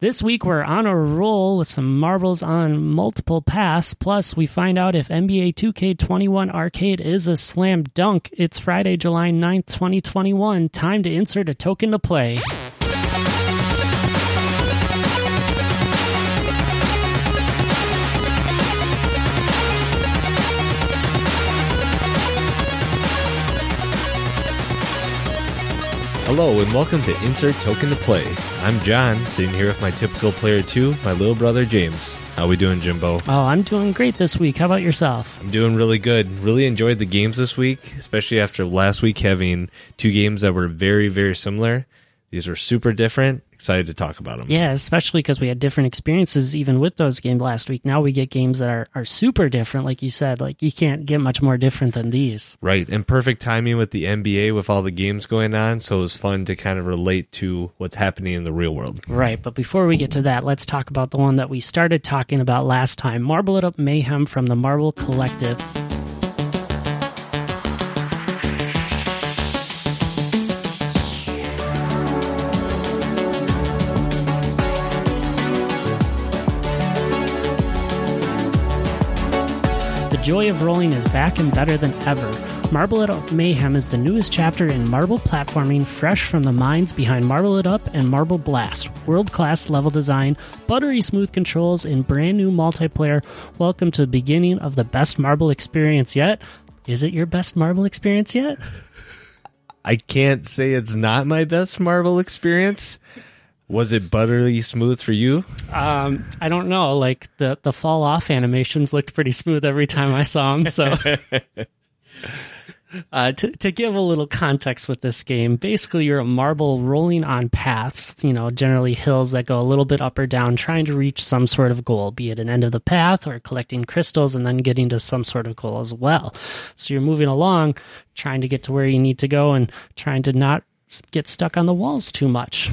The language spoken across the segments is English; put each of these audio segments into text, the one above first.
This week we're on a roll with some marbles on multiple pass. Plus, we find out if NBA 2K21 Arcade is a slam dunk. It's Friday, July 9th, 2021. Time to insert a token to play. Hello and welcome to Insert Token to Play. I'm John, sitting here with my typical player two, my little brother James. How are we doing, Jimbo? Oh, I'm doing great this week. How about yourself? I'm doing really good. Really enjoyed the games this week, especially after last week having two games that were very, very similar. These were super different. Excited to talk about them. Yeah, especially because we had different experiences even with those games last week. Now we get games that are, are super different, like you said. Like you can't get much more different than these. Right, and perfect timing with the NBA with all the games going on, so it was fun to kind of relate to what's happening in the real world. Right, but before we get to that, let's talk about the one that we started talking about last time Marble It Up Mayhem from the Marble Collective. Joy of rolling is back and better than ever. Marble It Up Mayhem is the newest chapter in marble platforming, fresh from the minds behind Marble It Up and Marble Blast. World class level design, buttery smooth controls, and brand new multiplayer. Welcome to the beginning of the best marble experience yet. Is it your best marble experience yet? I can't say it's not my best marble experience. Was it buttery smooth for you? Um, I don't know. Like the the fall off animations looked pretty smooth every time I saw them. So, uh, to to give a little context with this game, basically you're a marble rolling on paths. You know, generally hills that go a little bit up or down, trying to reach some sort of goal, be it an end of the path or collecting crystals and then getting to some sort of goal as well. So you're moving along, trying to get to where you need to go, and trying to not get stuck on the walls too much.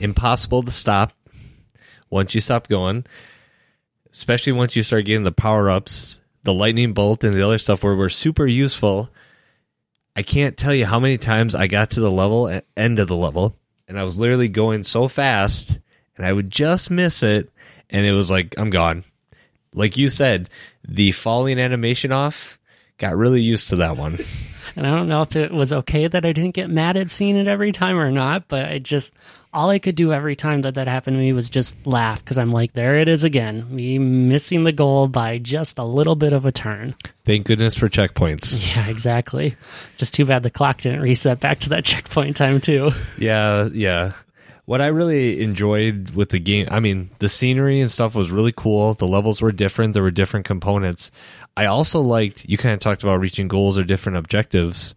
Impossible to stop once you stop going, especially once you start getting the power ups, the lightning bolt, and the other stuff where we're super useful. I can't tell you how many times I got to the level end of the level, and I was literally going so fast, and I would just miss it, and it was like I'm gone. Like you said, the falling animation off. Got really used to that one. And I don't know if it was okay that I didn't get mad at seeing it every time or not, but I just, all I could do every time that that happened to me was just laugh because I'm like, there it is again. Me missing the goal by just a little bit of a turn. Thank goodness for checkpoints. Yeah, exactly. Just too bad the clock didn't reset back to that checkpoint time, too. Yeah, yeah. What I really enjoyed with the game, I mean, the scenery and stuff was really cool. The levels were different, there were different components. I also liked, you kind of talked about reaching goals or different objectives.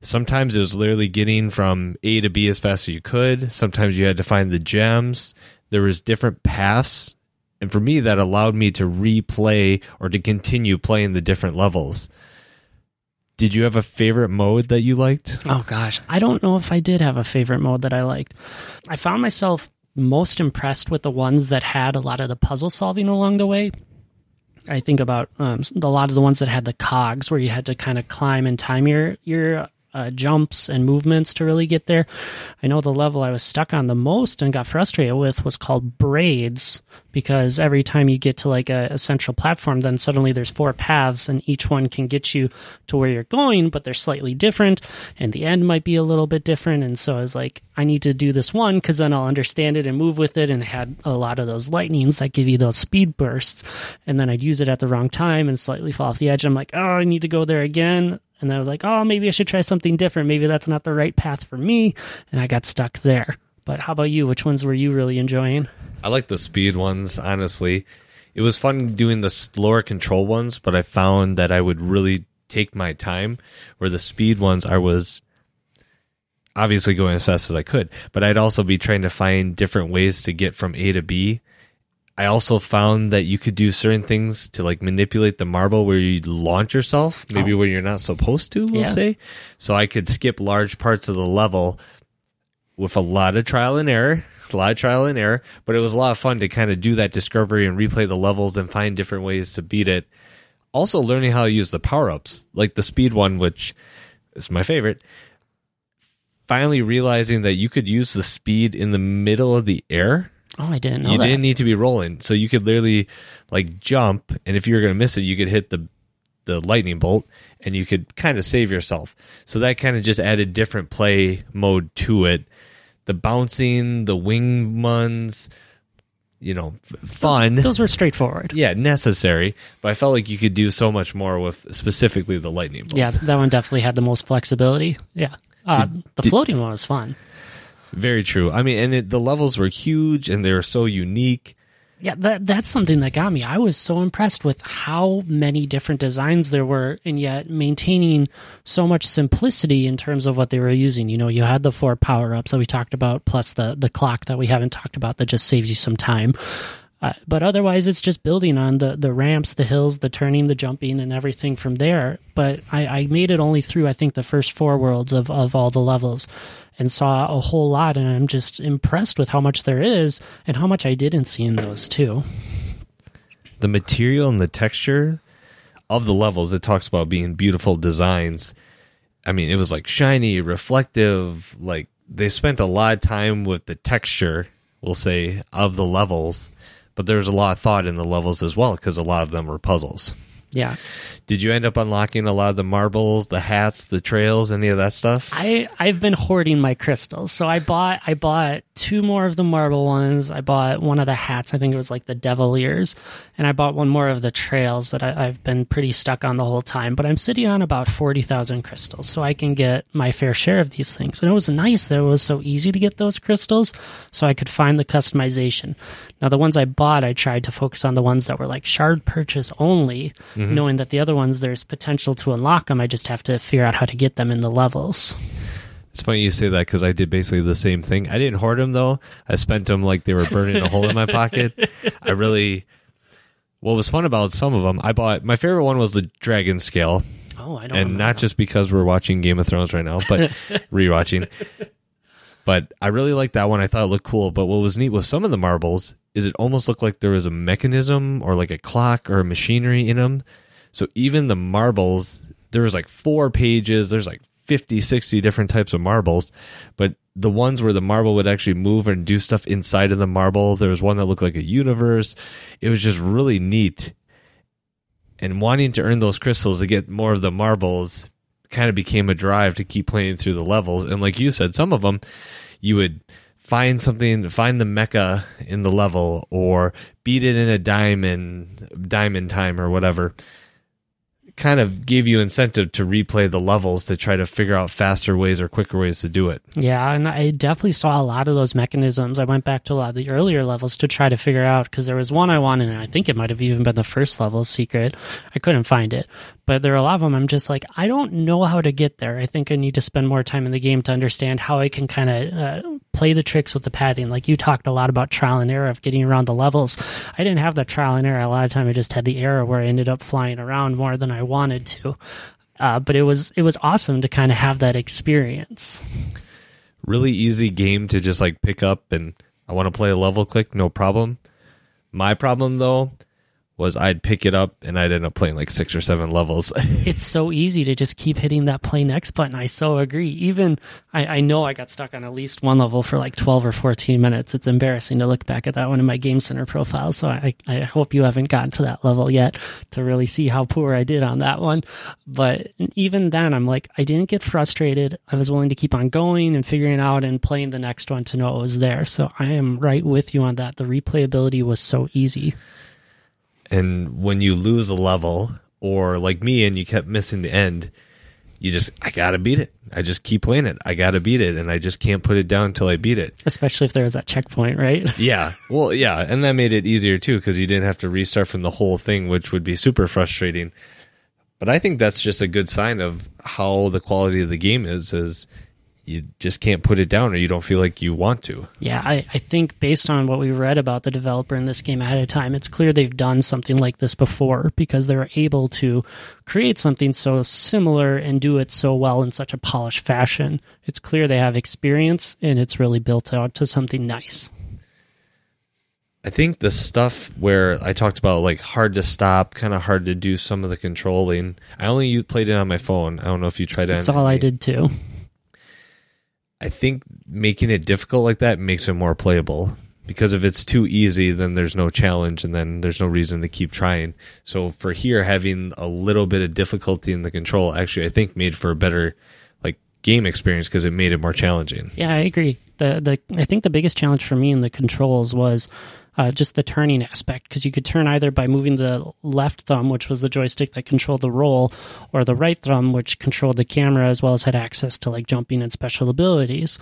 Sometimes it was literally getting from A to B as fast as you could. Sometimes you had to find the gems. There was different paths. And for me, that allowed me to replay or to continue playing the different levels. Did you have a favorite mode that you liked? Oh gosh, I don't know if I did have a favorite mode that I liked. I found myself most impressed with the ones that had a lot of the puzzle solving along the way. I think about um, a lot of the ones that had the cogs, where you had to kind of climb and time your your uh, jumps and movements to really get there. I know the level I was stuck on the most and got frustrated with was called braids because every time you get to like a, a central platform, then suddenly there's four paths and each one can get you to where you're going, but they're slightly different and the end might be a little bit different. And so I was like, I need to do this one because then I'll understand it and move with it. And had a lot of those lightnings that give you those speed bursts. And then I'd use it at the wrong time and slightly fall off the edge. I'm like, oh, I need to go there again. And I was like, oh, maybe I should try something different. Maybe that's not the right path for me. And I got stuck there. But how about you? Which ones were you really enjoying? I like the speed ones, honestly. It was fun doing the slower control ones, but I found that I would really take my time. Where the speed ones, I was obviously going as fast as I could, but I'd also be trying to find different ways to get from A to B. I also found that you could do certain things to like manipulate the marble where you'd launch yourself, maybe oh. where you're not supposed to, we'll Yeah. say. So I could skip large parts of the level with a lot of trial and error, a lot of trial and error, but it was a lot of fun to kind of do that discovery and replay the levels and find different ways to beat it. Also, learning how to use the power ups, like the speed one, which is my favorite. Finally, realizing that you could use the speed in the middle of the air Oh, I didn't know you that. didn't need to be rolling, so you could literally like jump, and if you were going to miss it, you could hit the the lightning bolt, and you could kind of save yourself. So that kind of just added different play mode to it. The bouncing, the wing ones, you know, fun. Those were straightforward. yeah, necessary, but I felt like you could do so much more with specifically the lightning bolt. Yeah, that one definitely had the most flexibility. Yeah. Uh, the floating one was fun. Very true. I mean, and it, the levels were huge and they were so unique. Yeah, that that's something that got me. I was so impressed with how many different designs there were, and yet maintaining so much simplicity in terms of what they were using. You know, you had the four power ups that we talked about, plus the the clock that we haven't talked about that just saves you some time. Uh, but otherwise, it's just building on the the ramps, the hills, the turning, the jumping, and everything from there. But I, I made it only through I think the first four worlds of of all the levels, and saw a whole lot. And I'm just impressed with how much there is and how much I didn't see in those too. The material and the texture of the levels, it talks about being beautiful designs. I mean, it was like shiny, reflective. Like they spent a lot of time with the texture, we'll say, of the levels. But there was a lot of thought in the levels as well because a lot of them were puzzles. Yeah, Did you end up unlocking a lot of the marbles, the hats, the trails, any of that stuff? I I've been hoarding my crystals. So I bought I bought two more of the marble ones. I bought one of the hats. I think it was like the devil ears, and I bought one more of the trails that I, I've been pretty stuck on the whole time. But I'm sitting on about forty thousand crystals, so I can get my fair share of these things. And it was nice that it was so easy to get those crystals, so I could find the customization. Now the ones I bought, I tried to focus on the ones that were like shard purchase only, Mm-hmm. knowing that the other ones there's potential to unlock them. I just have to figure out how to get them in the levels. It's funny you say that because I did basically the same thing. I didn't hoard them though. I spent them like they were burning a hole in my pocket. I really. What was fun about some of them, I bought. My favorite one was the dragon scale, Oh, I don't. and not just because we're watching Game of Thrones right now, but rewatching. But I really liked that one. I thought it looked cool. But what was neat with some of the marbles is it almost looked like there was a mechanism or like a clock or a machinery in them. So even the marbles, there was like four pages. There's like 50, 60 different types of marbles. But the ones where the marble would actually move and do stuff inside of the marble, there was one that looked like a universe. It was just really neat. And wanting to earn those crystals to get more of the marbles kind of became a drive to keep playing through the levels. And like you said, some of them you would find something, find the mecha in the level, or beat it in a diamond, diamond time or whatever. Kind of gave you incentive to replay the levels to try to figure out faster ways or quicker ways to do it. Yeah, and I definitely saw a lot of those mechanisms. I went back to a lot of the earlier levels to try to figure out because there was one I wanted, and I think it might have even been the first level secret. I couldn't find it, but there are a lot of them. I'm just like, I don't know how to get there. I think I need to spend more time in the game to understand how I can kind of uh, play the tricks with the pathing. Like you talked a lot about trial and error of getting around the levels. I didn't have the trial and error. A lot of time I just had the error where I ended up flying around more than I wanted to. Uh, but it was it was awesome to kind of have that experience. really easy game to just like pick up and I want to play a level click, no problem. My problem though was I'd pick it up and I'd end up playing like six or seven levels. it's so easy to just keep hitting that play next button. I so agree. Even I, I know I got stuck on at least one level for like 12 or 14 minutes. It's embarrassing to look back at that one in my Game Center profile. So I, I hope you haven't gotten to that level yet to really see how poor I did on that one. But even then, I'm like, I didn't get frustrated. I was willing to keep on going and figuring out and playing the next one to know it was there. So I am right with you on that. The replayability was so easy. And when you lose a level or like me and you kept missing the end, you just I got to beat it. I just keep playing it. I got to beat it and I just can't put it down until I beat it. Especially if there was that checkpoint, right? Yeah. Well, yeah, and that made it easier too cuz you didn't have to restart from the whole thing, which would be super frustrating. But I think that's just a good sign of how the quality of the game is is you just can't put it down or you don't feel like you want to. Yeah, I, I think based on what we read about the developer in this game ahead of time, it's clear they've done something like this before because they're able to create something so similar and do it so well in such a polished fashion. It's clear they have experience and it's really built out to something nice. I think the stuff where I talked about like hard to stop, kind of hard to do some of the controlling. I only played it on my phone. I don't know if you tried it. That's all I did too. I think making it difficult like that makes it more playable because if it's too easy, then there's no challenge and then there's no reason to keep trying. So for here, having a little bit of difficulty in the control actually, I think, made for a better like game experience because it made it more challenging. Yeah, I agree. The the I think the biggest challenge for me in the controls was uh, just the turning aspect because you could turn either by moving the left thumb, which was the joystick that controlled the roll, or the right thumb, which controlled the camera as well as had access to like jumping and special abilities.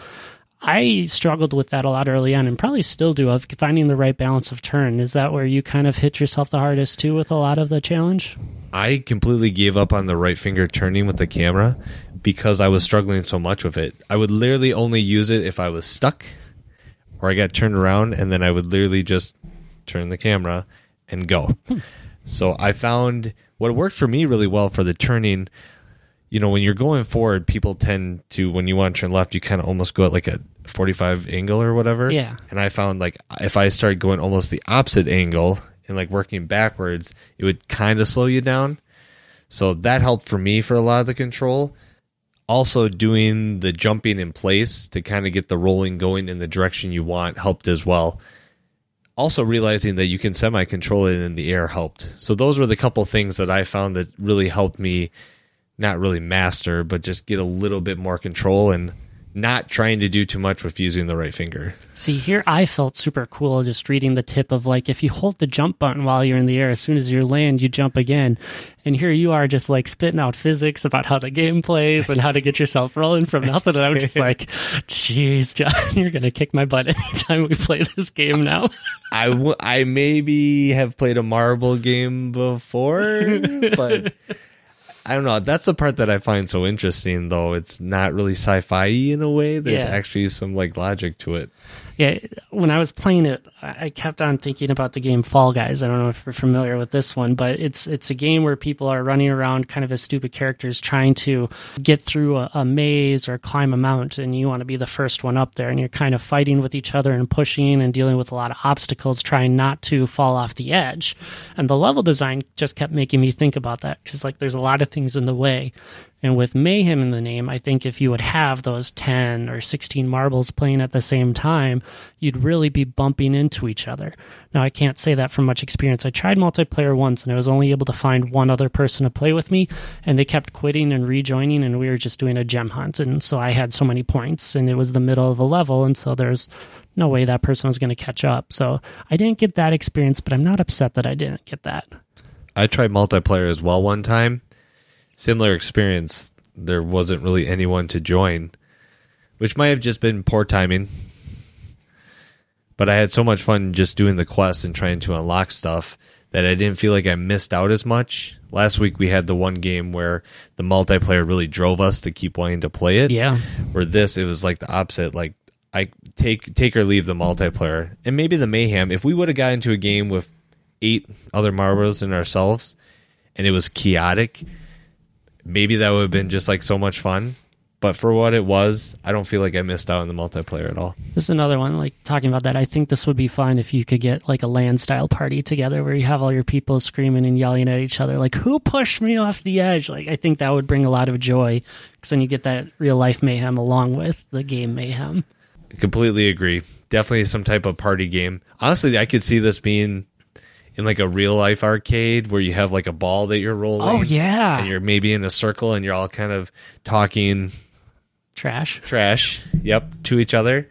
I struggled with that a lot early on and probably still do of finding the right balance of turn. Is that where you kind of hit yourself the hardest too with a lot of the challenge? I completely gave up on the right finger turning with the camera because I was struggling so much with it. I would literally only use it if I was stuck or I got turned around and then I would literally just turn the camera and go. Hmm. So I found what worked for me really well for the turning you know, when you're going forward, people tend to when you want to turn left, you kind of almost go at like a 45 angle or whatever. Yeah. And I found like if I started going almost the opposite angle and like working backwards, it would kind of slow you down. So that helped for me for a lot of the control. Also, doing the jumping in place to kind of get the rolling going in the direction you want helped as well. Also, realizing that you can semi control it in the air helped. So, those were the couple things that I found that really helped me not really master, but just get a little bit more control and not trying to do too much with using the right finger. See, here I felt super cool just reading the tip of like if you hold the jump button while you're in the air, as soon as you land, you jump again. And here you are just like spitting out physics about how the game plays and how to get yourself rolling from nothing. And I'm just like, jeez, John, you're going to kick my butt anytime we play this game now. I, w- I maybe have played a marble game before, but I don't know. That's the part that I find so interesting, though. It's not really sci-fi in a way. There's yeah. actually some like logic to it yeah, when I was playing it, I kept on thinking about the game Fall Guys. I don't know if you're familiar with this one, but it's it's a game where people are running around kind of as stupid characters trying to get through a, a maze or climb a mountain, and you want to be the first one up there, and you're kind of fighting with each other and pushing and dealing with a lot of obstacles, trying not to fall off the edge. And the level design just kept making me think about that because like there's a lot of things in the way. And with Mayhem in the name, I think if you would have those 10 or 16 marbles playing at the same time, you'd really be bumping into each other. Now, I can't say that from much experience. I tried multiplayer once and I was only able to find one other person to play with me, and they kept quitting and rejoining, and we were just doing a gem hunt. And so I had so many points, and it was the middle of a level, and so there's no way that person was going to catch up. So I didn't get that experience, but I'm not upset that I didn't get that. I tried multiplayer as well one time similar experience. There wasn't really anyone to join, which might have just been poor timing. But I had so much fun just doing the quests and trying to unlock stuff that I didn't feel like I missed out as much. Last week we had the one game where the multiplayer really drove us to keep wanting to play it. Yeah. Where this it was like the opposite. Like I take take or leave the multiplayer. And maybe the mayhem. If we would have got into a game with eight other marbles and ourselves and it was chaotic, maybe that would have been just like so much fun. But for what it was, I don't feel like I missed out on the multiplayer at all. This is another one, like talking about that. I think this would be fun if you could get like a land style party together where you have all your people screaming and yelling at each other, like, who pushed me off the edge? Like, I think that would bring a lot of joy because then you get that real life mayhem along with the game mayhem. I Completely agree. Definitely some type of party game. Honestly, I could see this being in like a real life arcade where you have like a ball that you're rolling. Oh yeah, and you're maybe in a circle and you're all kind of talking trash, trash. Yep, to each other.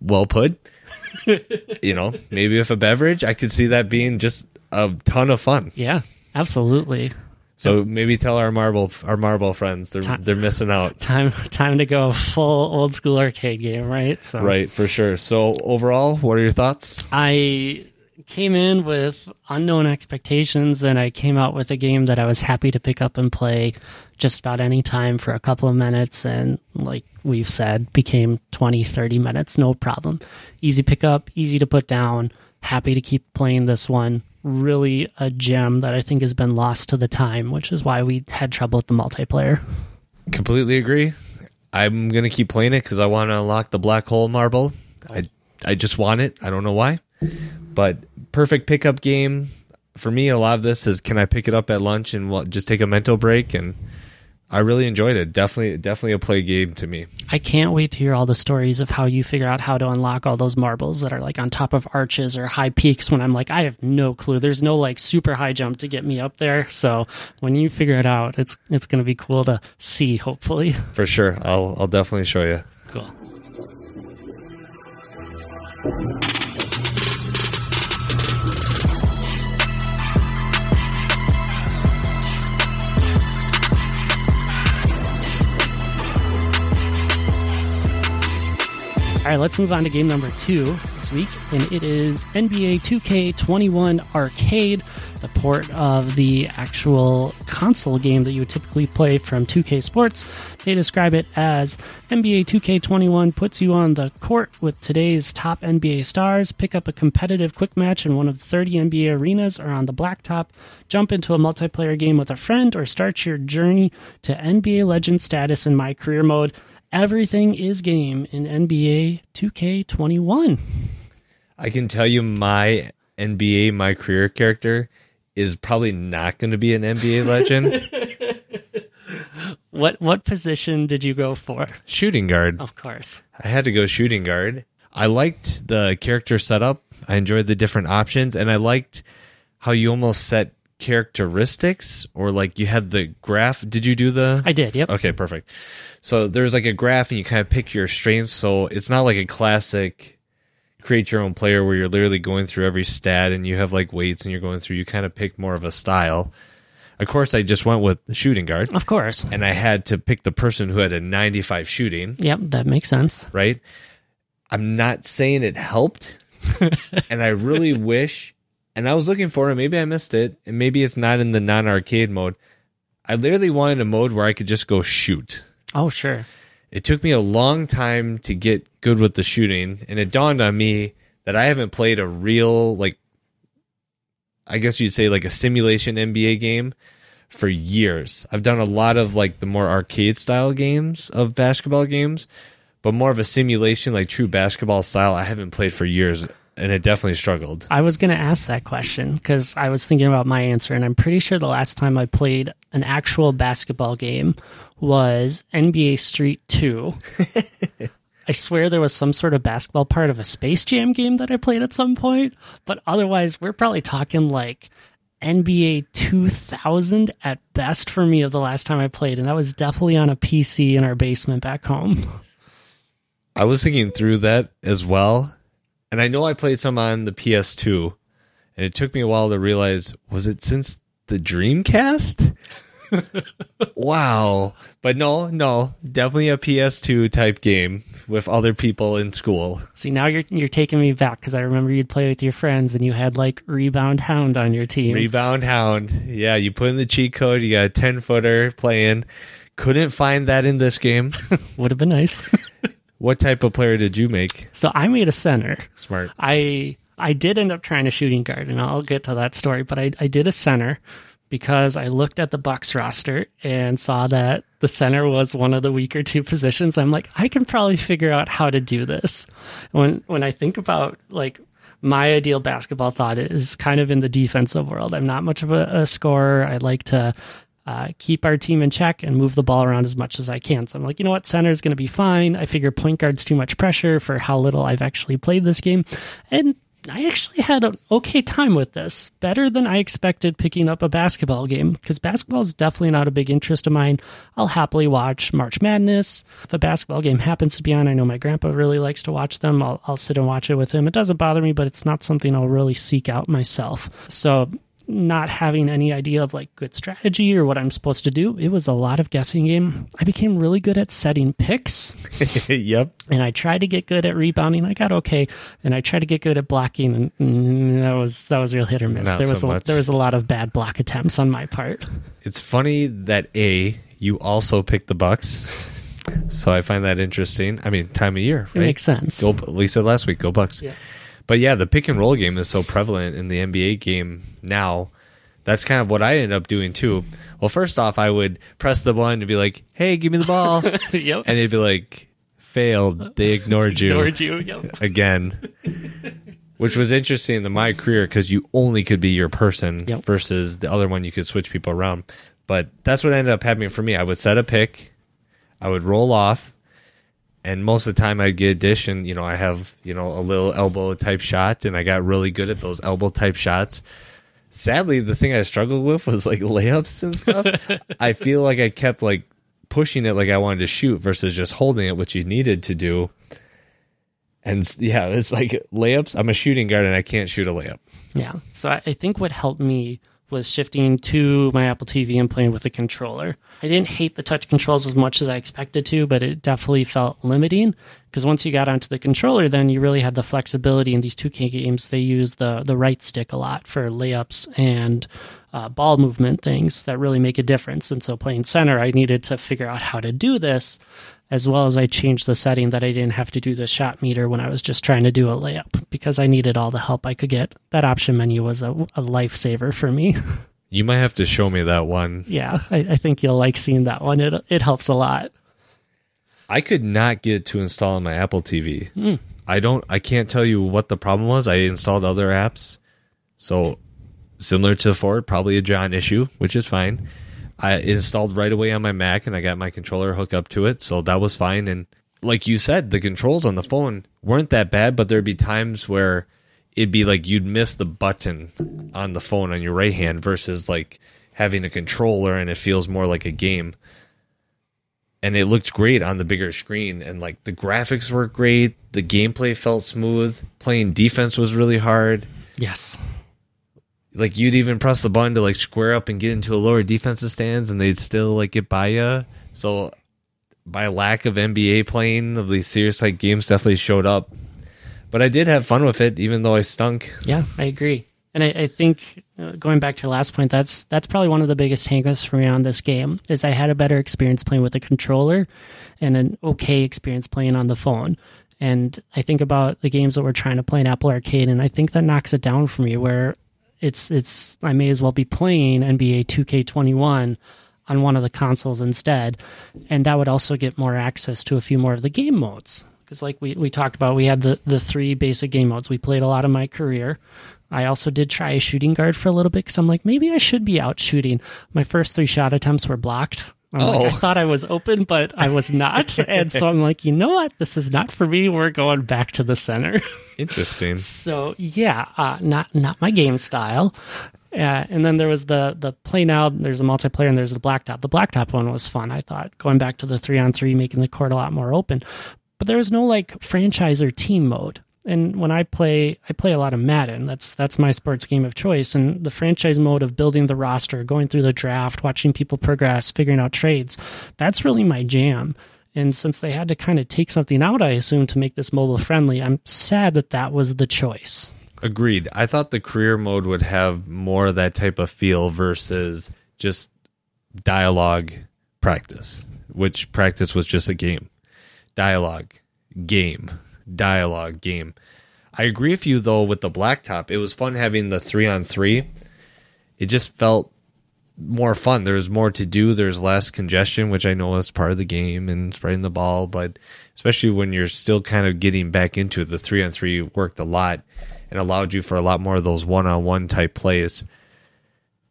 Well put. you know, maybe with a beverage, I could see that being just a ton of fun. Yeah, absolutely. So maybe tell our marble our marble friends they're time, they're missing out. Time time to go full old school arcade game, right? So Right, for sure. So overall, what are your thoughts? I came in with unknown expectations and I came out with a game that I was happy to pick up and play just about any time for a couple of minutes and like we've said became 20 30 minutes no problem. Easy pickup easy to put down happy to keep playing this one. Really a gem that I think has been lost to the time which is why we had trouble with the multiplayer. Completely agree. I'm going to keep playing it cuz I want to unlock the black hole marble. I I just want it. I don't know why. But perfect pickup game for me. A lot of this is can I pick it up at lunch and just take a mental break and I really enjoyed it. Definitely, definitely a play game to me. I can't wait to hear all the stories of how you figure out how to unlock all those marbles that are like on top of arches or high peaks when I'm like, I have no clue. There's no like super high jump to get me up there. So when you figure it out, it's it's gonna be cool to see, hopefully. For sure. I'll I'll definitely show you. Cool. All right, let's move on to game number two this week, and it is NBA 2K21 Arcade, the port of the actual console game that you would typically play from 2K Sports. They describe it as NBA 2K21 puts you on the court with today's top NBA stars, pick up a competitive quick match in one of 30 NBA arenas or on the blacktop, jump into a multiplayer game with a friend, or start your journey to NBA legend status in my career mode. Everything is game in NBA 2K21. I can tell you my NBA, my career character is probably not going to be an NBA legend. What what position did you go for? shooting guard. Of course. I had to go shooting guard. I liked the character setup. I enjoyed the different options, and I liked how you almost set characteristics or like you had the graph. Did you do the? I did. Yep. Okay, perfect. So there's like a graph, and you kind of pick your strengths. So it's not like a classic create your own player where you're literally going through every stat and you have like weights and you're going through. You kind of pick more of a style. Of course, I just went with the shooting guard, Of course. and I had to pick the person who had a 95 shooting. Yep, that makes sense. Right? I'm not saying it helped, and I really wish. And I was looking for it. Maybe I missed it, and maybe it's not in the non-arcade mode. I literally wanted a mode where I could just go shoot. Oh, sure. It took me a long time to get good with the shooting, and it dawned on me that I haven't played a real like I guess you'd say like a simulation NBA game for years. I've done a lot of like the more arcade style games of basketball games, but more of a simulation like true basketball style I haven't played for years and it definitely struggled. I was going to ask that question because I was thinking about my answer, and I'm pretty sure the last time I played an actual basketball game was NBA Street 2. I swear there was some sort of basketball part of a Space Jam game that I played at some point, but otherwise, we're probably talking like NBA 2000 at best for me of the last time I played, and that was definitely on a PC in our basement back home. I was thinking through that as well. And I know I played some on the PS2, and it took me a while to realize was it since the Dreamcast? wow. But no, no, definitely a PS2 type game with other people in school. See, now you're you're taking me back because I remember you'd play with your friends and you had like Rebound Hound on your team. Rebound Hound. Yeah, you put in the cheat code, you got a 10 footer playing. Couldn't find that in this game. Would have been nice. what type of player did you make? so I made a center. Smart. I I did end up trying a shooting guard, and I'll get to that story. But I I did a center because I looked at the Bucks roster and saw that the center was one of the weaker two positions. I'm like, I can probably figure out how to do this. When when I think about like my ideal basketball thought is kind of in the defensive world. I'm not much of a, a scorer. I like to uh, keep our team in check and move the ball around as much as I can. So I'm like, you know what, center is going to be fine. I figure point guard's too much pressure for how little I've actually played this game, and I actually had an okay time with this. Better than I expected picking up a basketball game because basketball is definitely not a big interest of mine. I'll happily watch March Madness. If a basketball game happens to be on, I know my grandpa really likes to watch them. I'll, I'll sit and watch it with him. It doesn't bother me, but it's not something I'll really seek out myself. So not having any idea of like good strategy or what I'm supposed to do. It was a lot of guessing game. I became really good at setting picks yep. and I tried to get good at rebounding. I got okay, and I tried to get good at blocking, and mm, that was that was real hit or miss. Not there was so a, much. there was a lot of bad block attempts on my part. It's funny that A, you also picked the Bucks. So I find that interesting. I mean, time of year, It makes sense. Go, Lisa said last week, go Bucks. Yeah. But yeah, the pick and roll game is so prevalent in the NBA game now. That's kind of what I ended up doing too. Well, first off, I would press the button to be like, "Hey, give me the ball," yep. and yep, they'd be like, "Failed. They ignored you ignored you. Yep. again." Which was interesting in my career because you only could be your person Yep. versus the other one you could switch people around. But that's what ended up happening for me. I would set a pick, I would roll off, and most of the time I'd get a dish, and you know I have you know a little elbow type shot, and I got really good at those elbow type shots. Sadly, the thing I struggled with was like layups and stuff. I feel like I kept like pushing it like I wanted to shoot versus just holding it, which you needed to do. And yeah, it's like layups. I'm a shooting guard and I can't shoot a layup. Yeah. So I think what helped me was shifting to my Apple TV and playing with a controller. I didn't hate the touch controls as much as I expected to, but it definitely felt limiting because once you got onto the controller, then you really had the flexibility in these 2K games. They use the the right stick a lot for layups and uh, ball movement things that really make a difference. And so playing center, I needed to figure out how to do this as well as I changed the setting that I didn't have to do the shot meter when I was just trying to do a layup because I needed all the help I could get. That option menu was a, a lifesaver for me. You might have to show me that one. yeah, I, I, think you'll like seeing that one. It it helps a lot. I could not get to install on my Apple TV. Mm. I don't. I can't tell you what the problem was. I installed other apps, so similar to Ford, probably a John issue, which is fine. I installed right away on my Mac and I got my controller hooked up to it, so that was fine. And like you said, the controls on the phone weren't that bad, but there'd be times where it'd be like you'd miss the button on the phone on your right hand versus like having a controller and it feels more like a game. And it looked great on the bigger screen and like the graphics were great, the gameplay felt smooth, playing defense was really hard. Yes like you'd even press the button to like square up and get into a lower defensive stance and they'd still like get by you. So by lack of NBA playing of these serious like games definitely showed up. But I did have fun with it, even though I stunk. Yeah, I agree. And I, I think uh, going back to your last point, that's that's probably one of the biggest hangups for me on this game is I had a better experience playing with a controller and an okay experience playing on the phone. And I think about the games that we're trying to play in Apple Arcade, and I think that knocks it down for me. Where it's it's I may as well be playing NBA 2K21 on one of the consoles instead, and that would also get more access to a few more of the game modes. Because like we, we talked about, we had the the three basic game modes. We played a lot of my career. I also did try a shooting guard for a little bit because I'm like maybe I should be out shooting. My first three shot attempts were blocked. I'm oh. like, I thought I was open, but I was not. and so I'm like, you know what? This is not for me. We're going back to the center. Interesting. so yeah, uh, not not my game style. Uh, and then there was the the play now. There's a multiplayer and there's the blacktop. The blacktop one was fun. I thought going back to the three on three, making the court a lot more open. But there was no like franchise or team mode and when I play, I play a lot of Madden. That's that's my sports game of choice. And the franchise mode of building the roster, going through the draft, watching people progress, figuring out trades, that's really my jam. And since they had to kind of take something out, I assume to make this mobile friendly, I'm sad that that was the choice. Agreed. I thought the career mode would have more of that type of feel versus just dialogue practice, which practice was just a game. Dialogue, game dialogue game. I agree with you though with the blacktop. It was fun having the three on three. It just felt more fun. There's more to do. There's less congestion, which I know is part of the game and spreading the ball, but especially when you're still kind of getting back into it, the three on three worked a lot and allowed you for a lot more of those one on one type plays.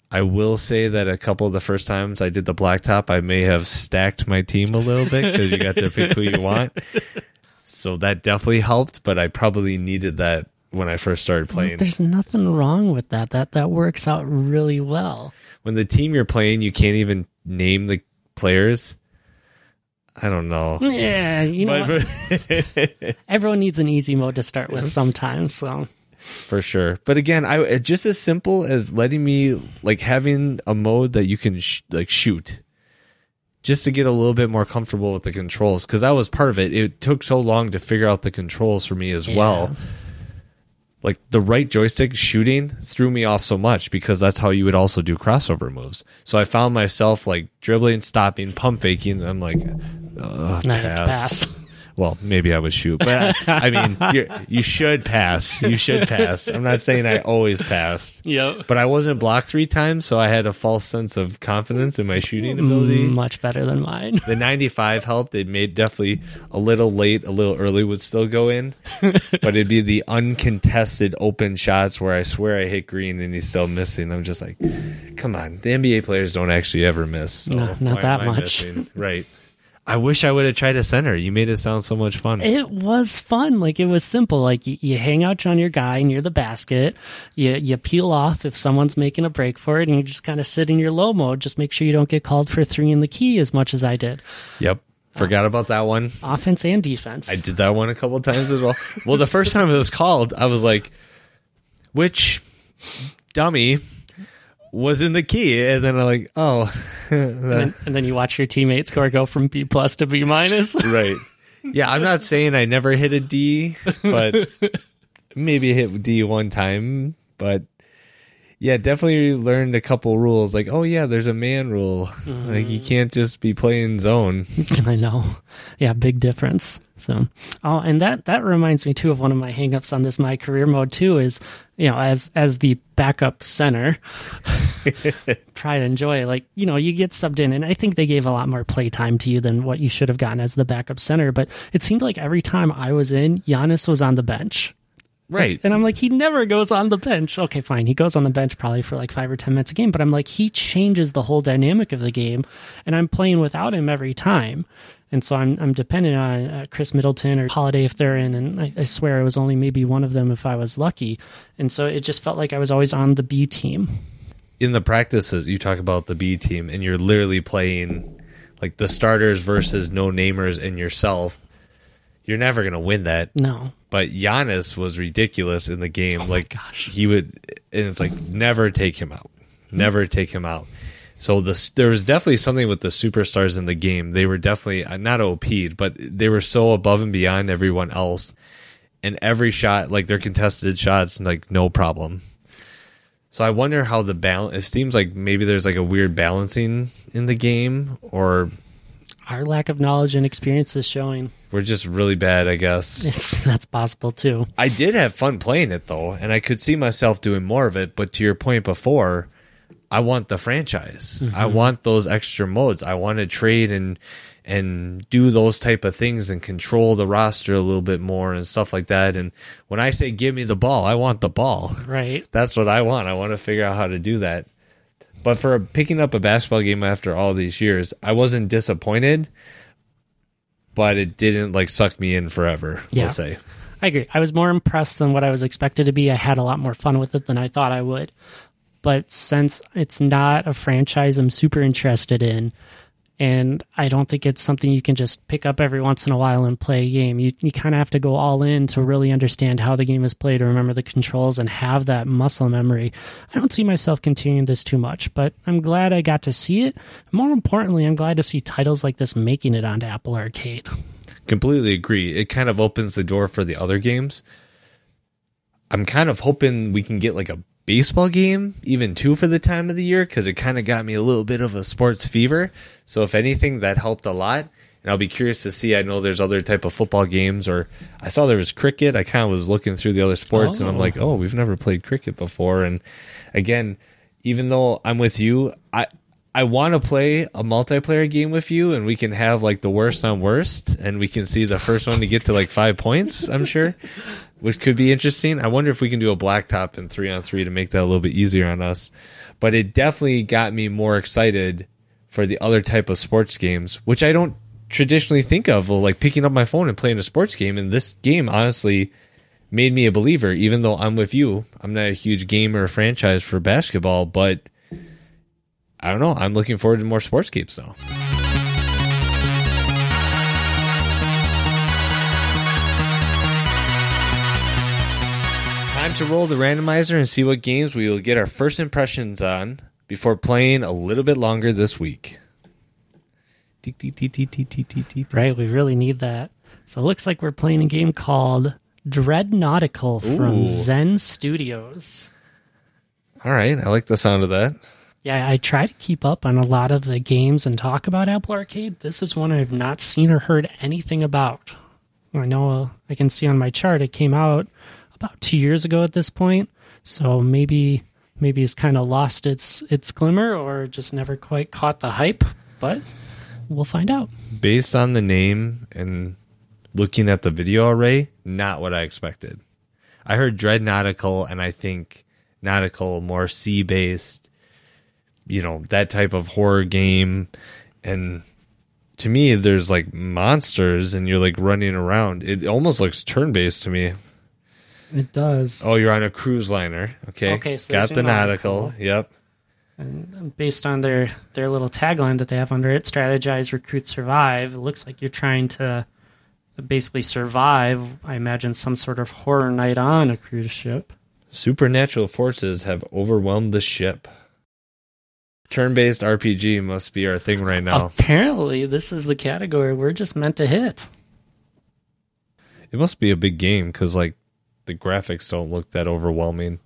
I will say that a couple of the first times I did the blacktop, I may have stacked my team a little bit because you got to pick who you want. So that definitely helped, but I probably needed that when I first started playing. There's nothing wrong with that. That that works out really well. When the team you're playing, you can't even name the players. I don't know. Yeah, you know, everyone needs an easy mode to start with sometimes. So for sure. But again, I just as simple as letting me like having a mode that you can sh- like shoot just to get a little bit more comfortable with the controls because that was part of it. It took so long to figure out the controls for me as yeah. well. Like the right joystick shooting threw me off so much because that's how you would also do crossover moves. So I found myself like dribbling, stopping, pump faking. I'm like, pass. pass. Well, maybe I would shoot, but I, I mean, you you should pass. You should pass. I'm not saying I always passed, Yep. but I wasn't blocked three times, so I had a false sense of confidence in my shooting ability. Mm, much better than mine. The 95 helped. It made definitely a little late, a little early would still go in, but it'd be the uncontested open shots where I swear I hit green and he's still missing. I'm just like, come on, the NBA players don't actually ever miss. So No, not that much. missing? Right. I wish I would have tried a center. You made it sound so much fun. It was fun. Like it was simple. Like you, you hang out on your guy near the basket. You you peel off if someone's making a break for it, and you just kind of sit in your low mode. Just make sure you don't get called for three in the key as much as I did. Yep. Forgot about that one. Offense and defense. I did that one a couple times as well. Well, the first time it was called, I was like, which dummy was in the key? And then I'm like, oh, and, then, and then you watch your teammates score go from B plus to B minus. right. Yeah, I'm not saying I never hit a D, but maybe hit D one time. But yeah, definitely learned a couple rules. Like, oh yeah, there's a man rule. Like you mm. can't just be playing zone. I know. Yeah, big difference. So, oh, and that that reminds me too of one of my hangups on this my career mode too is, you know, as as the backup center, pride and joy. Like, you know, you get subbed in, and I think they gave a lot more play time to you than what you should have gotten as the backup center. But it seemed like every time I was in, Giannis was on the bench. Right. And I'm like, he never goes on the bench. Okay, fine. He goes on the bench probably for like five or 10 minutes a game, but I'm like, he changes the whole dynamic of the game, and I'm playing without him every time. And so I'm, I'm dependent on uh, Khris Middleton or Holiday if they're in, and I, I swear it was only maybe one of them if I was lucky. And so it just felt like I was always on the B team. in the practices you talk about the B team and you're literally playing like the starters versus no namers and yourself, you're never gonna win that. No. But Giannis was ridiculous in the game. like Oh gosh. he would, and it's like never take him out, never take him out. So the there was definitely something with the superstars in the game. They were definitely uh, not OP'd, but they were so above and beyond everyone else. And every shot, like their contested shots, like no problem. So I wonder how the balance. It seems like maybe there's like a weird balancing in the game, or Our lack of knowledge and experience is showing. we're just really bad. I guess. It's, that's possible too. I did have fun playing it though, and I could see myself doing more of it. But to your point before, I want the franchise. I mm-hmm. want those extra modes. I want to trade and and do those type of things and control the roster a little bit more and stuff like that. And when I say give me the ball, I want the ball. Right. That's what I want. I want to figure out how to do that. But for picking up a basketball game after all these years, I wasn't disappointed, but it didn't like suck me in forever. Yeah. We'll say. I agree. I was more impressed than what I was expected to be. I had a lot more fun with it than I thought I would. But since it's not a franchise I'm super interested in, and I don't think it's something you can just pick up every once in a while and play a game. You you kind of have to go all in to really understand how the game is played, to remember the controls, and have that muscle memory. I don't see myself continuing this too much, but I'm glad I got to see it. More importantly, I'm glad to see titles like this making it onto Apple Arcade. completely agree. It kind of opens the door for the other games. I'm kind of hoping we can get like a baseball game, even two for the time of the year, because it kind of got me a little bit of a sports fever. So if anything, that helped a lot. And I'll be curious to see. I know there's other type of football games, or I saw there was cricket. I kind of was looking through the other sports, and I'm Oh. like, oh, we've never played cricket before. And again, even though I'm with you, I I want to play a multiplayer game with you, and we can have like the worst on worst, and we can see the first one to get to like five points. I'm sure, which could be interesting. I wonder if we can do a blacktop and three on three to make that a little bit easier on us. But it definitely got me more excited for the other type of sports games, which I don't traditionally think of, like picking up my phone and playing a sports game. And this game, honestly, made me a believer. Even though I'm with you, I'm not a huge gamer franchise for basketball, but I don't know. I'm looking forward to more sports games now. Time to roll the randomizer and see what games we will get our first impressions on before playing a little bit longer this week. Right, we really need that. So it looks like we're playing a game called Dread Nautical from Ooh. Zen Studios. All right, I like the sound of that. Yeah, I try to keep up on a lot of the games and talk about Apple Arcade. This is one I've not seen or heard anything about. I know uh, I can see on my chart it came out about two years ago at this point. So maybe maybe it's kind of lost its its glimmer or just never quite caught the hype. But we'll find out. Based on the name and looking at the video array, not what I expected. I heard Dread Nautical, and I think Nautical more sea based, you know, that type of horror game. And to me, there's like monsters, and you're like running around. It almost looks turn based to me. It does. Oh, you're on a cruise liner. Okay. Okay, so got the nautical. nautical. Yep. And based on their their little tagline that they have under it, strategize, recruit, survive. It looks like you're trying to basically survive. I imagine some sort of horror night on a cruise ship. Supernatural forces have overwhelmed the ship. Turn based RPG must be our thing right now. Apparently, this is the category we're just meant to hit. It must be a big game because, like, the graphics don't look that overwhelming.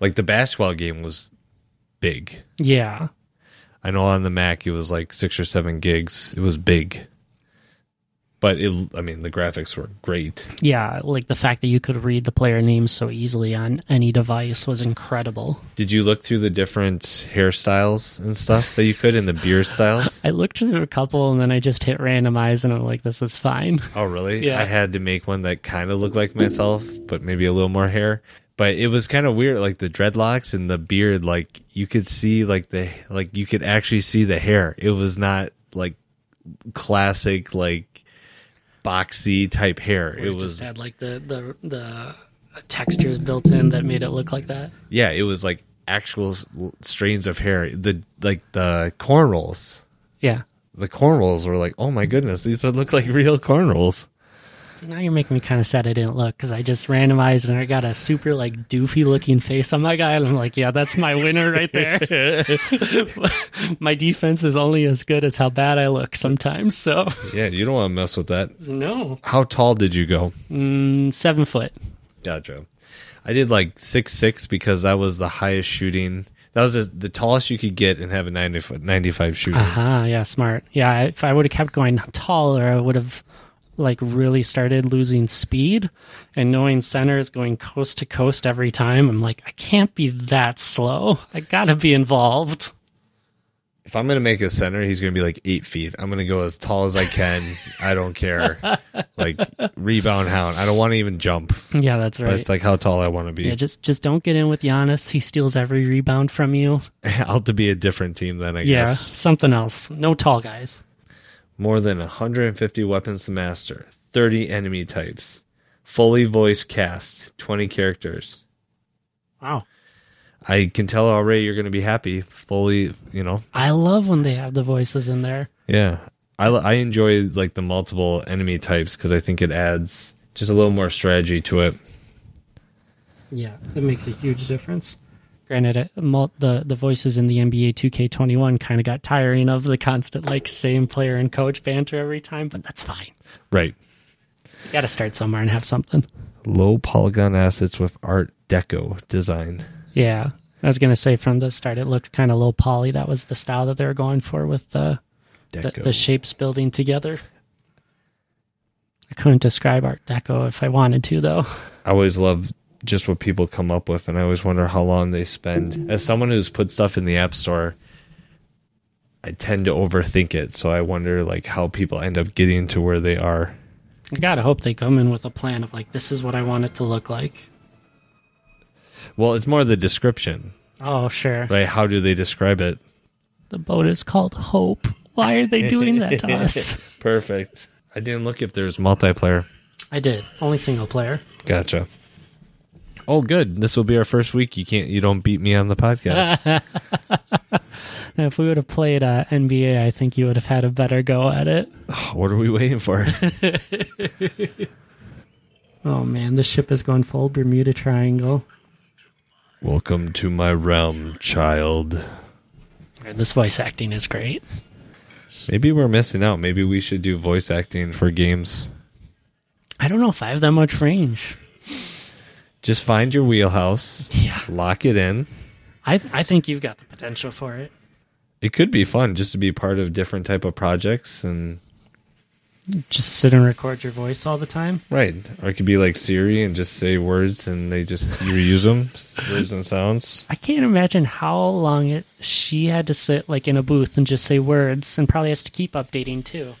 Like, the basketball game was big. Yeah. I know on the Mac it was like six or seven gigs. It was big. But it, I mean, the graphics were great. Yeah, like the fact that you could read the player names so easily on any device was incredible. Did you look through the different hairstyles and stuff that you could in the beer styles? I looked through a couple and then I just hit randomize and I'm like, this is fine. Oh, really? Yeah. I had to make one that kind of looked like myself, but maybe a little more hair. But it was kind of weird, like the dreadlocks and the beard. Like you could see, like the like you could actually see the hair. It was not like classic, like boxy type hair. It It just was had like the, the, the textures built in that made it look like that. yeah, it was like actual strains of hair. The like the cornrows. Yeah. The cornrows were like, oh my goodness, these look like real cornrows. See, now you're making me kind of sad I didn't look because I just randomized and I got a super like doofy looking face on my guy, and I'm like, yeah, that's my winner right there. my defense is only as good as how bad I look sometimes. So Yeah, you don't want to mess with that. no, How tall did you go? mm, seven foot. Gotcha. I did like six six because that was the highest shooting. That was just the tallest you could get and have a 90 foot, 95 shooting. Aha, yeah, smart. Yeah, if I would have kept going taller, I would have like really started losing speed. And knowing center is going coast to coast every time, I'm like, I can't be that slow. I gotta be involved. If I'm gonna make a center, he's gonna be like eight feet. I'm gonna go as tall as I can. I don't care. Like rebound hound. I don't want to even jump. Yeah, that's right. It's like how tall I want to be. yeah, just just don't get in with Giannis. He steals every rebound from you. I'll have to be a different team then. I Yeah, guess. Yeah something else. No tall guys. More than 150 weapons to master. 30 enemy types. Fully voice cast. 20 characters. Wow. I can tell already you're going to be happy. Fully, you know. I love when they have the voices in there. Yeah. I, I enjoy like the multiple enemy types because I think it adds just a little more strategy to it. Yeah, it makes a huge difference. Granted, it, the the voices in the NBA 2K21 kind of got tiring of the constant like same player and coach banter every time, but that's fine. Right. You got to start somewhere and have something. Low polygon assets with Art Deco design. Yeah, I was gonna say from the start it looked kind of low poly. That was the style that they were going for with the the, Deco. the shapes building together. I couldn't describe Art Deco if I wanted to, though. I always love just what people come up with, and I always wonder how long they spend. As someone who's put stuff in the App Store, I tend to overthink it, so I wonder like how people end up getting to where they are. I gotta hope they come in with a plan of like, this is what I want it to look like. Well, it's more the description, Oh, sure. right? How do they describe it? The boat is called Hope. Why are they doing that to us? Perfect. I didn't look if there's multiplayer. I did. Only single player. Gotcha. Oh, good. This will be our first week. You can't. You don't beat me on the podcast. Now, if we would have played uh, NBA, I think you would have had a better go at it. what are we waiting for? Oh man, this ship is going full Bermuda Triangle. Welcome to my realm, child. This voice acting is great. Maybe we're missing out. Maybe we should do voice acting for games. I don't know if I have that much range. Just find your wheelhouse, Yeah, lock it in. I I think you've got the potential for it. It could be fun just to be part of different type of projects and Just sit and record your voice all the time. Right. Or it could be like Siri and just say words and they just you reuse them, words and sounds. I can't imagine how long it she had to sit like in a booth and just say words, and probably has to keep updating too.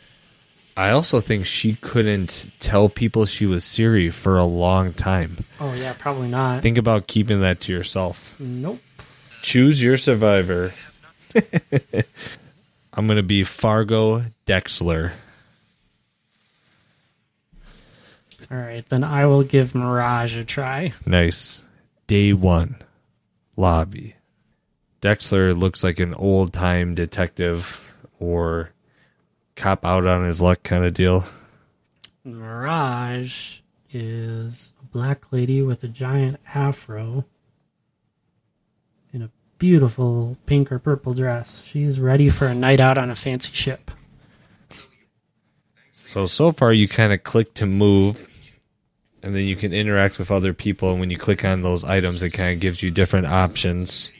I also think she couldn't tell people she was Siri for a long time. Oh yeah, probably not. Think about keeping that to yourself. Nope. Choose your survivor. I'm going to be Fargo Dexler. All right, then I will give Mirage a try. Nice. Day one. Lobby. Dexler looks like an old time detective or cop out on his luck kind of deal. Mirage is a black lady with a giant afro in a beautiful pink or purple dress. She's ready for a night out on a fancy ship. So, so far you kind of click to move and then you can interact with other people. And when you click on those items, it kind of gives you different options.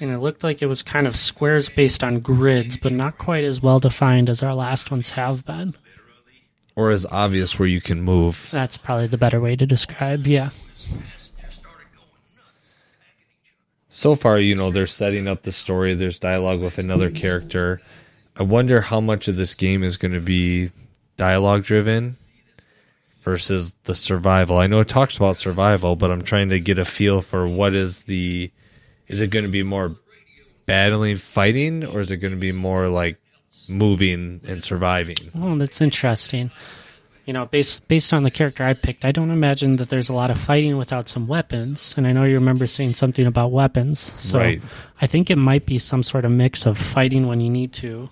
And it looked like it was kind of squares based on grids, but not quite as well defined as our last ones have been. Or as obvious where you can move. That's probably the better way to describe, yeah. So far, you know, they're setting up the story. There's dialogue with another character. I wonder how much of this game is going to be dialogue driven versus the survival. I know it talks about survival, but I'm trying to get a feel for what is the is it going to be more battling, fighting, or is it going to be more like moving and surviving? Oh, that's interesting. You know, based based on the character I picked, I don't imagine that there's a lot of fighting without some weapons. And I know you remember saying something about weapons, so Right. I think it might be some sort of mix of fighting when you need to.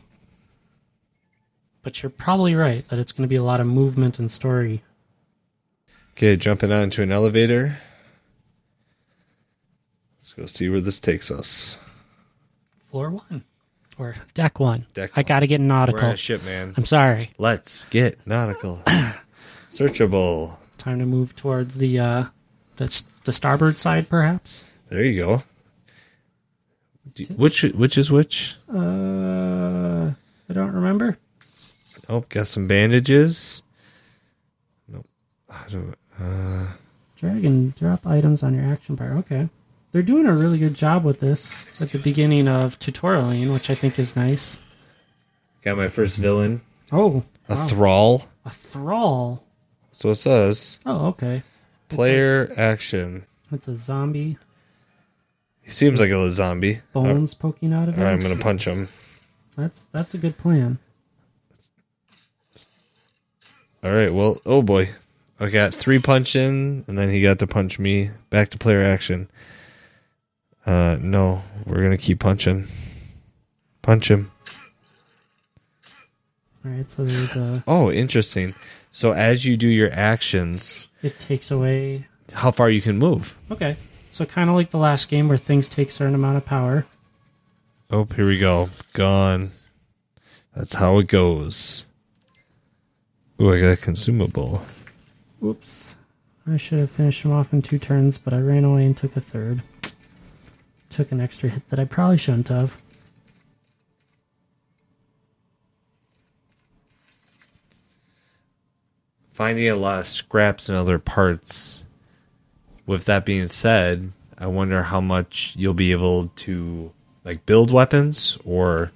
But you're probably right that it's going to be a lot of movement and story. Okay, jumping onto an elevator. Let's go see where this takes us. Floor one or deck one. Deck I one. got to get We're nautical. on a ship, man. I'm sorry. Let's get nautical. Searchable. Time to move towards the uh, the the starboard side, perhaps. There you go. Do- Which which is which? Uh, I don't remember. Oh, got some bandages. Nope. I don't. Uh, Drag and drop items on your action bar. Okay. They're doing a really good job with this at the beginning of tutorialing, which I think is nice. got my first villain, Oh, a wow. thrall. a thrall. So it says Oh, okay. player action. It's a zombie. He seems like a little zombie. Bones poking out of Uh, it. I'm gonna punch him. That's that's a good plan. All right. Well, oh boy, I got three punch in, and then he got to punch me. Back to player action. Uh, no, we're gonna keep punching. Punch him. All right, so there's a. Oh, interesting. So as you do your actions, It takes away. how far you can move? Okay, so kind of like the last game where things take certain amount of power. Oh, here we go. Gone. That's how it goes. Ooh, I got a consumable. Oops. I should have finished him off in two turns, but I ran away and took a third. Took an extra hit that I probably shouldn't have. Finding a lot of scraps and other parts. With that being said, I wonder how much you'll be able to like build weapons or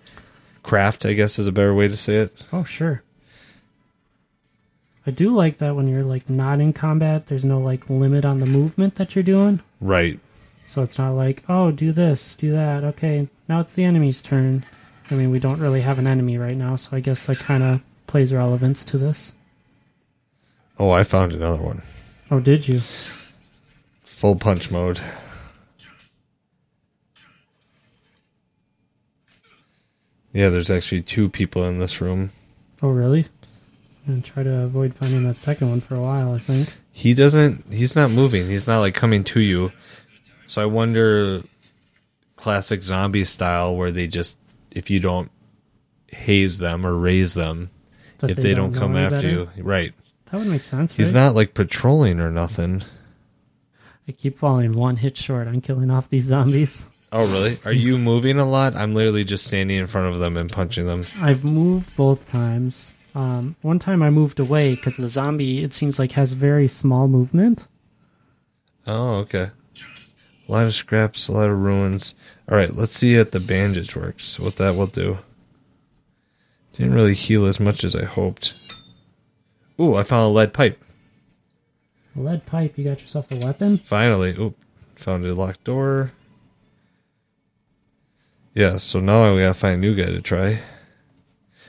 craft, I guess is a better way to say it. Oh, sure. I do like that when you're like not in combat, there's no like limit on the movement that you're doing. Right. So it's not like, oh, do this, do that. Okay, now it's the enemy's turn. I mean, we don't really have an enemy right now, so I guess that kind of plays relevance to this. Oh, I found another one. Oh, did you? Full punch mode. Yeah, there's actually two people in this room. Oh, really? I'm try to avoid finding that second one for a while, I think. He doesn't. He's not moving. He's not like coming to you. So I wonder, classic zombie style, where they just if you don't haze them or raise them, That if they, don't, know come after better. you, right? That would make sense, He's right? not like patrolling or nothing. I keep falling one hit short on killing off these zombies. Oh, really? Are you moving a lot? I'm literally just standing in front of them and punching them. I've moved both times. Um, one time I moved away because the zombie, it seems like, has very small movement. Oh, okay. A lot of scraps, a lot of ruins. All right, let's see if the bandage works. What that will do. Didn't really heal as much as I hoped. Ooh, I found a lead pipe. A lead pipe, you got yourself a weapon? Finally. Ooh, found a locked door. Yeah, so now we gotta find a new guy to try.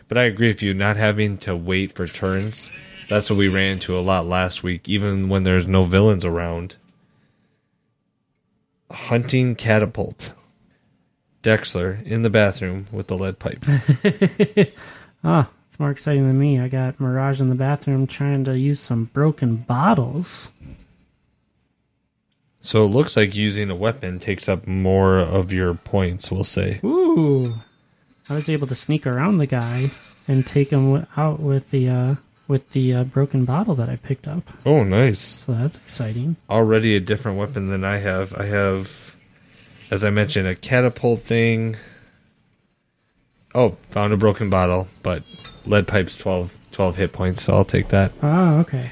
But I agree with you, not having to wait for turns. That's what we ran into a lot last week, even when there's no villains around. Hunting catapult. Dexler in the bathroom with the lead pipe. Ah, it's more exciting than me. I got Mirage in the bathroom trying to use some broken bottles. So it looks like using a weapon takes up more of your points, we'll say. Ooh. I was able to sneak around the guy and take him out with the uh, with the uh, broken bottle that I picked up. Oh, nice. So that's exciting. Already a different weapon than I have. I have, as I mentioned, a catapult thing. Oh, found a broken bottle, but lead pipe's 12, 12 hit points, so I'll take that. Oh, okay.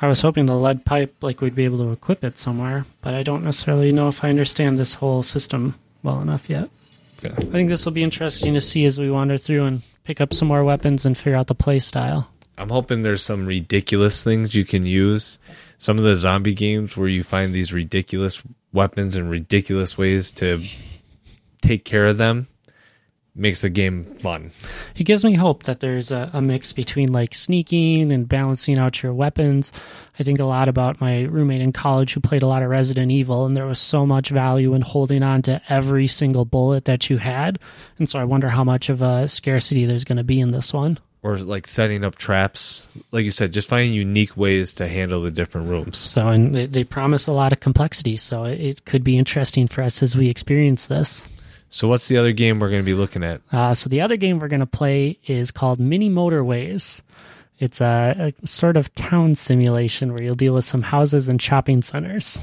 I was hoping the lead pipe, like we'd be able to equip it somewhere, but I don't necessarily know if I understand this whole system well enough yet. Okay. I think this will be interesting to see as we wander through and pick up some more weapons and figure out the play style. I'm hoping there's some ridiculous things you can use. Some of the zombie games where you find these ridiculous weapons and ridiculous ways to take care of them makes the game fun. It gives me hope that there's a, a mix between like sneaking and balancing out your weapons. I think a lot about my roommate in college who played a lot of Resident Evil, and there was so much value in holding on to every single bullet that you had. And so I wonder how much of a scarcity there's going to be in this one. Or like setting up traps. Like you said, just finding unique ways to handle the different rooms. So, and they, they promise a lot of complexity. So it, it could be interesting for us as we experience this. So what's the other game we're going to be looking at? Uh, so the other game we're going to play is called Mini Motorways. It's a, a sort of town simulation where you'll deal with some houses and shopping centers.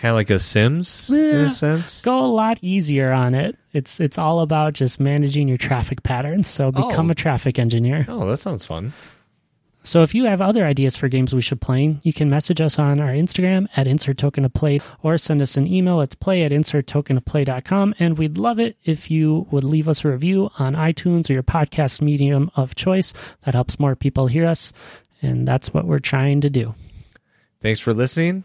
Kind of like a Sims in a sense. Go a lot easier on it. It's it's all about just managing your traffic patterns. So oh. become Oh. a traffic engineer. Oh, that sounds fun. So if you have other ideas for games we should play, you can message us on our Instagram at insert token of play or send us an email. It's play at inserttokenofplay.com. And we'd love it if you would leave us a review on iTunes or your podcast medium of choice. That helps more people hear us. And that's what we're trying to do. Thanks for listening.